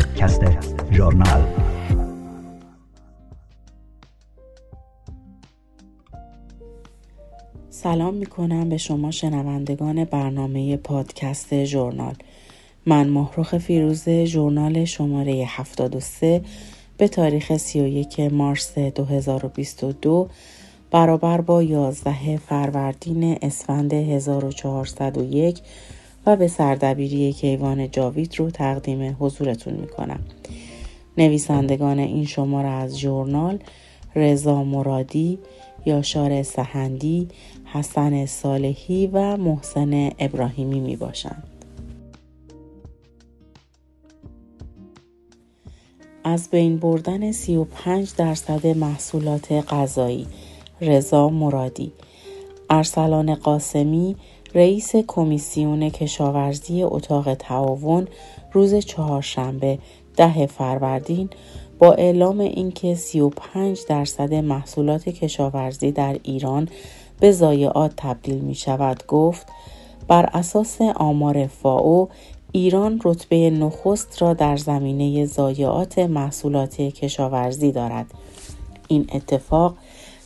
پادکست ژورنال. سلام می کنم به شما شنوندگان برنامه پادکست ژورنال. من ماهروخ فیروزه ژورنال شماره 73 به تاریخ 31 مارس 2022 برابر با 11 فروردین اسفند 1401 و به سردبیری کیوان جاوید رو تقدیم حضورتون می‌کنم نویسندگان این شماره از ژورنال رضا مرادی یاشار سهندی حسن صالحی و محسن ابراهیمی می باشند. از بین بردن 35 درصد محصولات غذایی رضا مرادی ارسلان قاسمی رئیس کمیسیون کشاورزی اتاق تعاون روز چهارشنبه ده فروردین با اعلام اینکه 35 درصد محصولات کشاورزی در ایران به ضایعات تبدیل می شود گفت بر اساس آمار فاو ایران رتبه نخست را در زمینه ضایعات محصولات کشاورزی دارد. این اتفاق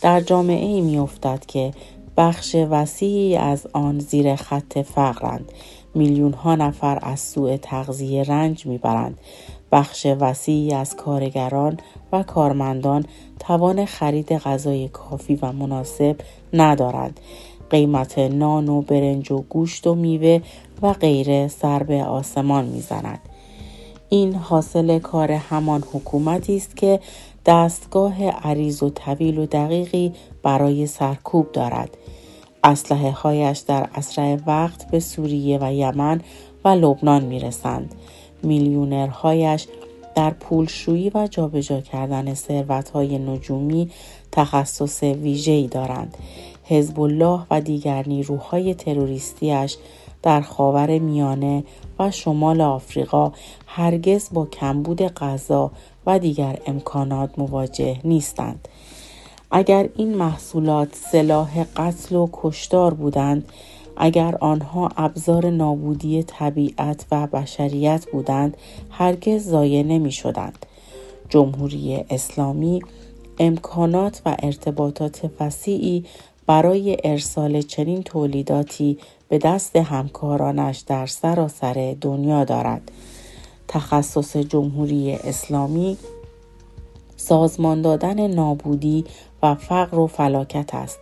در جامعه ای می افتد که بخش وسیعی از آن زیر خط فقرند. میلیون ها نفر از سوء تغذیه رنج می‌برند. بخش وسیعی از کارگران و کارمندان توان خرید غذای کافی و مناسب ندارند. قیمت نان و برنج و گوشت و میوه و غیره سر به آسمان می‌زند. این حاصل کار همان حکومتی است که دستگاه عریض و طویل و دقیقی برای سرکوب دارد اسلحه هایش در اسرع وقت به سوریه و یمن و لبنان می رسند. میلیونرهایش در پولشویی و جابجا کردن های نجومی تخصص ویژه‌ای دارند. حزب الله و دیگر نیروهای تروریستیش در خاور میانه و شمال آفریقا هرگز با کمبود غذا و دیگر امکانات مواجه نیستند. اگر این محصولات سلاح قتل و کشتار بودند اگر آنها ابزار نابودی طبیعت و بشریت بودند هرگز ضایع نمی شدند. جمهوری اسلامی امکانات و ارتباطات وسیعی برای ارسال چنین تولیداتی به دست همکارانش در سراسر دنیا دارد. تخصص جمهوری اسلامی سازمان دادن نابودی و فقر و فلاکت است.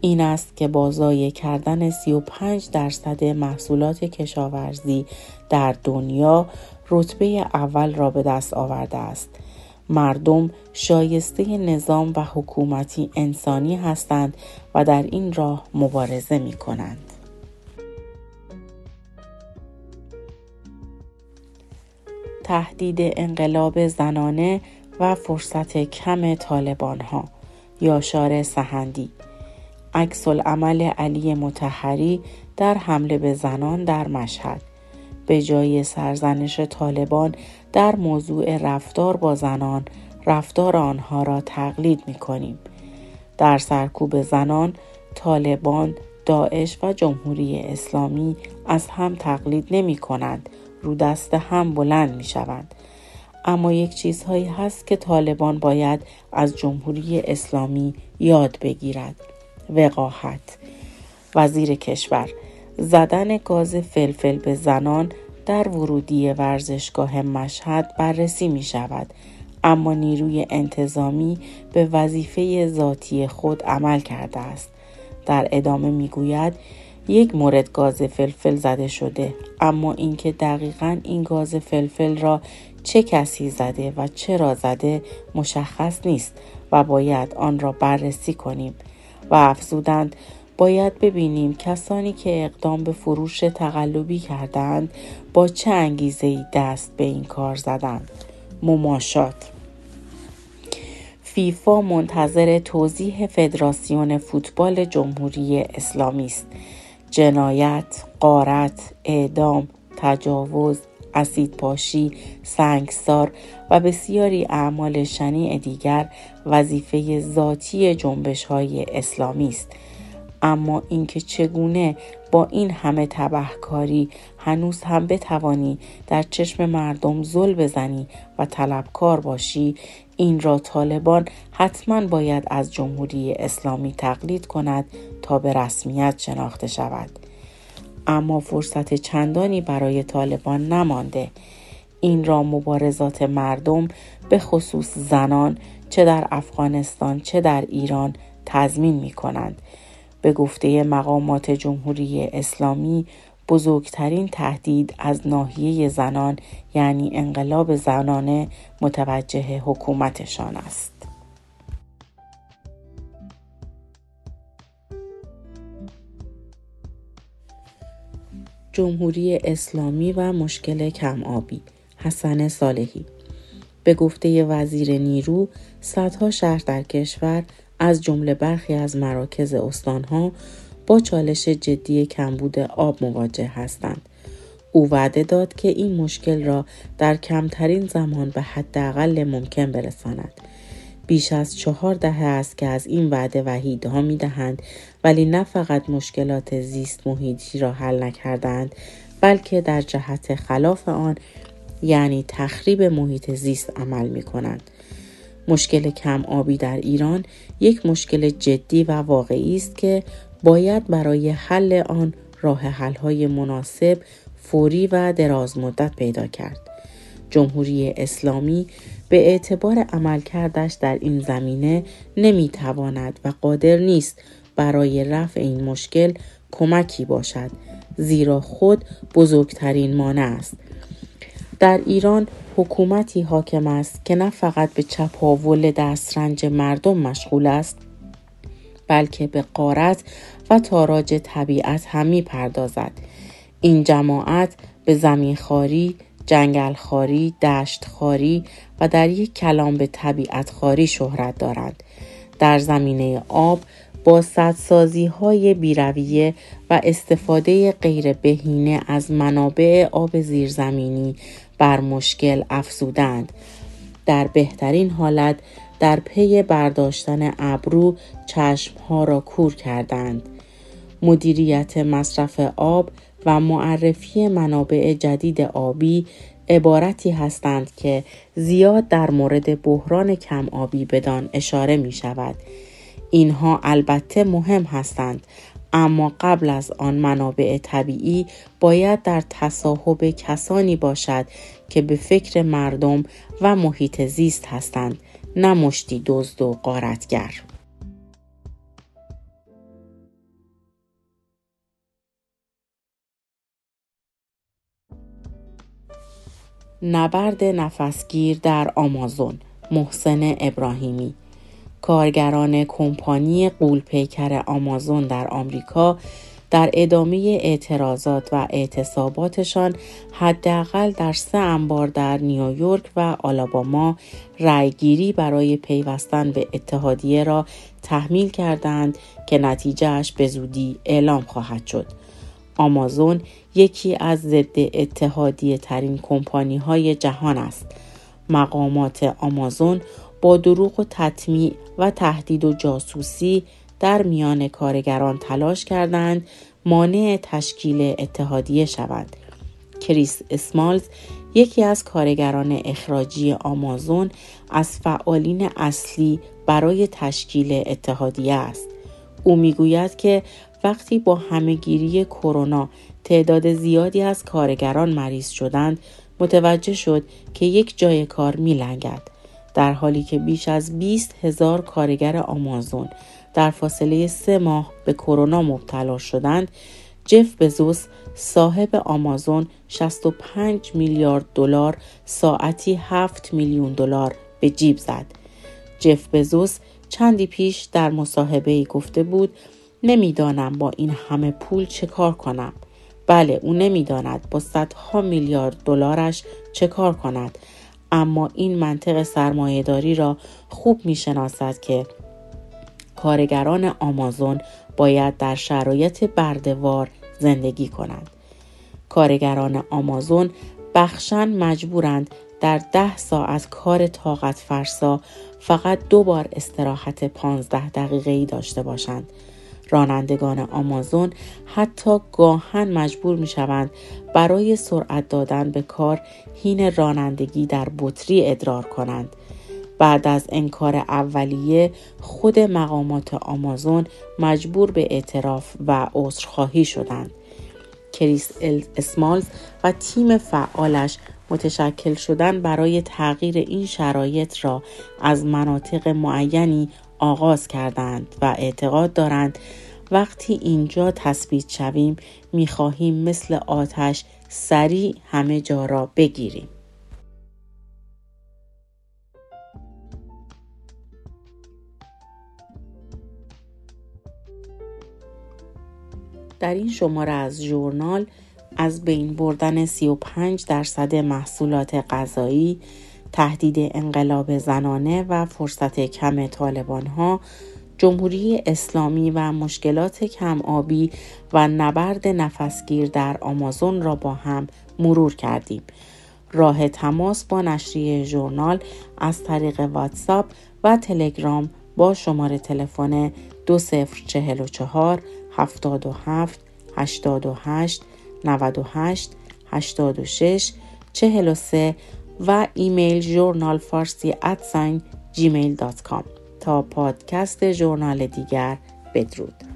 این است که با کردن 35 درصد محصولات کشاورزی در دنیا رتبه اول را به دست آورده است. مردم شایسته نظام و حکومتی انسانی هستند و در این راه مبارزه می کنند. تهدید انقلاب زنانه و فرصت کم طالبان ها یاشار سهندی. عکس عمل علی متحری در حمله به زنان در مشهد. به جای سرزنش طالبان در موضوع رفتار با زنان رفتار آنها را تقلید می کنیم. در سرکوب زنان طالبان داعش و جمهوری اسلامی از هم تقلید نمی کنند رو دست هم بلند می شوند اما یک چیزهایی هست که طالبان باید از جمهوری اسلامی یاد بگیرد. وقاحت. وزیر کشور. زدن گاز فلفل به زنان در ورودی ورزشگاه مشهد بررسی می شود اما نیروی انتظامی به وظیفه ذاتی خود عمل کرده است. در ادامه می گوید یک مورد گاز فلفل زده شده اما اینکه دقیقا این گاز فلفل را چه کسی زده و چرا زده مشخص نیست و باید آن را بررسی کنیم. و افزودند باید ببینیم کسانی که اقدام به فروش تقلبی کردند با چه انگیزه ای دست به این کار زدند. مماشات فیفا منتظر توضیح فدراسیون فوتبال جمهوری اسلامی است. جنایت، قارت، اعدام، تجاوز، اسیدپاشی، سنگسار و بسیاری اعمال شنیع دیگر وظیفه ذاتی جنبش های اسلامی است. اما اینکه چگونه با این همه تبهکاری هنوز هم بتوانی در چشم مردم زل بزنی و طلبکار باشی این را طالبان حتما باید از جمهوری اسلامی تقلید کند تا به رسمیت شناخته شود اما فرصت چندانی برای طالبان نمانده این را مبارزات مردم به خصوص زنان چه در افغانستان چه در ایران تضمین می کنند. به گفته مقامات جمهوری اسلامی بزرگترین تهدید از ناحیه زنان یعنی انقلاب زنانه متوجه حکومتشان است. جمهوری اسلامی و مشکل کم آبی حسن صالحی به گفته وزیر نیرو صدها شهر در کشور از جمله برخی از مراکز استانها با چالش جدی کمبود آب مواجه هستند. او وعده داد که این مشکل را در کمترین زمان به حداقل ممکن برساند. بیش از چهار دهه است که از این وعده وحیدها می دهند ولی نه فقط مشکلات زیست محیطی را حل نکردند بلکه در جهت خلاف آن یعنی تخریب محیط زیست عمل می کنند. مشکل کم آبی در ایران یک مشکل جدی و واقعی است که باید برای حل آن راه حل‌های مناسب، فوری و دراز مدت پیدا کرد. جمهوری اسلامی به اعتبار عملکردش در این زمینه نمی‌تواند و قادر نیست برای رفع این مشکل کمکی باشد زیرا خود بزرگترین مانع است در ایران حکومتی حاکم است که نه فقط به چپاول دسترنج مردم مشغول است بلکه به قارت و تاراج طبیعت هم می پردازد. این جماعت به زمین خاری، جنگل خاری، دشت خاری و در یک کلام به طبیعت خاری شهرت دارند. در زمینه آب با سدسازی های بیرویه و استفاده غیر بهینه از منابع آب زیرزمینی بر مشکل افزودند. در بهترین حالت در پی برداشتن ابرو چشمها را کور کردند. مدیریت مصرف آب و معرفی منابع جدید آبی عبارتی هستند که زیاد در مورد بحران کم آبی بدان اشاره می شود. اینها البته مهم هستند اما قبل از آن منابع طبیعی باید در تصاحب کسانی باشد که به فکر مردم و محیط زیست هستند نه مشتی دزد و قارتگر نبرد نفسگیر در آمازون محسن ابراهیمی. کارگران کمپانی قولپیکر آمازون در آمریکا در ادامه اعتراضات و اعتصاباتشان حداقل در سه انبار در نیویورک و آلاباما رأیگیری برای پیوستن به اتحادیه را تحمیل کردند که نتیجهش به زودی اعلام خواهد شد. آمازون یکی از ضد اتحادیه ترین کمپانی های جهان است. مقامات آمازون با دروغ و تطمیع و تهدید و جاسوسی در میان کارگران تلاش کردند مانع تشکیل اتحادیه شوند. کریس اسمالز یکی از کارگران اخراجی آمازون از فعالین اصلی برای تشکیل اتحادیه است. او می‌گوید که وقتی با همهگیری کرونا تعداد زیادی از کارگران مریض شدند متوجه شد که یک جای کار میلنگد در حالی که بیش از 20 هزار کارگر آمازون در فاصله سه ماه به کرونا مبتلا شدند جف بزوس صاحب آمازون 65 میلیارد دلار ساعتی 7 میلیون دلار به جیب زد. جف بزوس چندی پیش در مصاحبه گفته بود نمی‌دانم با این همه پول چه کار کنم. بله او نمی‌داند با صدها میلیارد دلارش چه کار کند. اما این منطق سرمایهداری را خوب می‌شناسد که کارگران آمازون باید در شرایط بردوار زندگی کنند. کارگران آمازون بخشن مجبورند در ده ساعت کار طاقت فرسا فقط دو بار استراحت پانزده دقیقه ای داشته باشند. رانندگان آمازون حتی گاهن مجبور می شوند برای سرعت دادن به کار هین رانندگی در بطری ادرار کنند. بعد از انکار اولیه خود مقامات آمازون مجبور به اعتراف و عذرخواهی شدند. کریس اسمالز و تیم فعالش متشکل شدن برای تغییر این شرایط را از مناطق معینی آغاز کردند و اعتقاد دارند وقتی اینجا تثبیت شویم می‌خواهیم مثل آتش سریع همه جا را بگیریم. در این شماره از ژورنال از بین بردن 35 درصد محصولات غذایی، تهدید انقلاب زنانه و فرصت کم طالبان ها، جمهوری اسلامی و مشکلات کم آبی و نبرد نفسگیر در آمازون را با هم مرور کردیم. راه تماس با نشریه ژورنال از طریق واتساپ و تلگرام با شماره تلفن 2044 77 88 98 86 43 و ایمیل journal فارسی at sign Gmail dot com تا پادکست journal دیگر بدرود.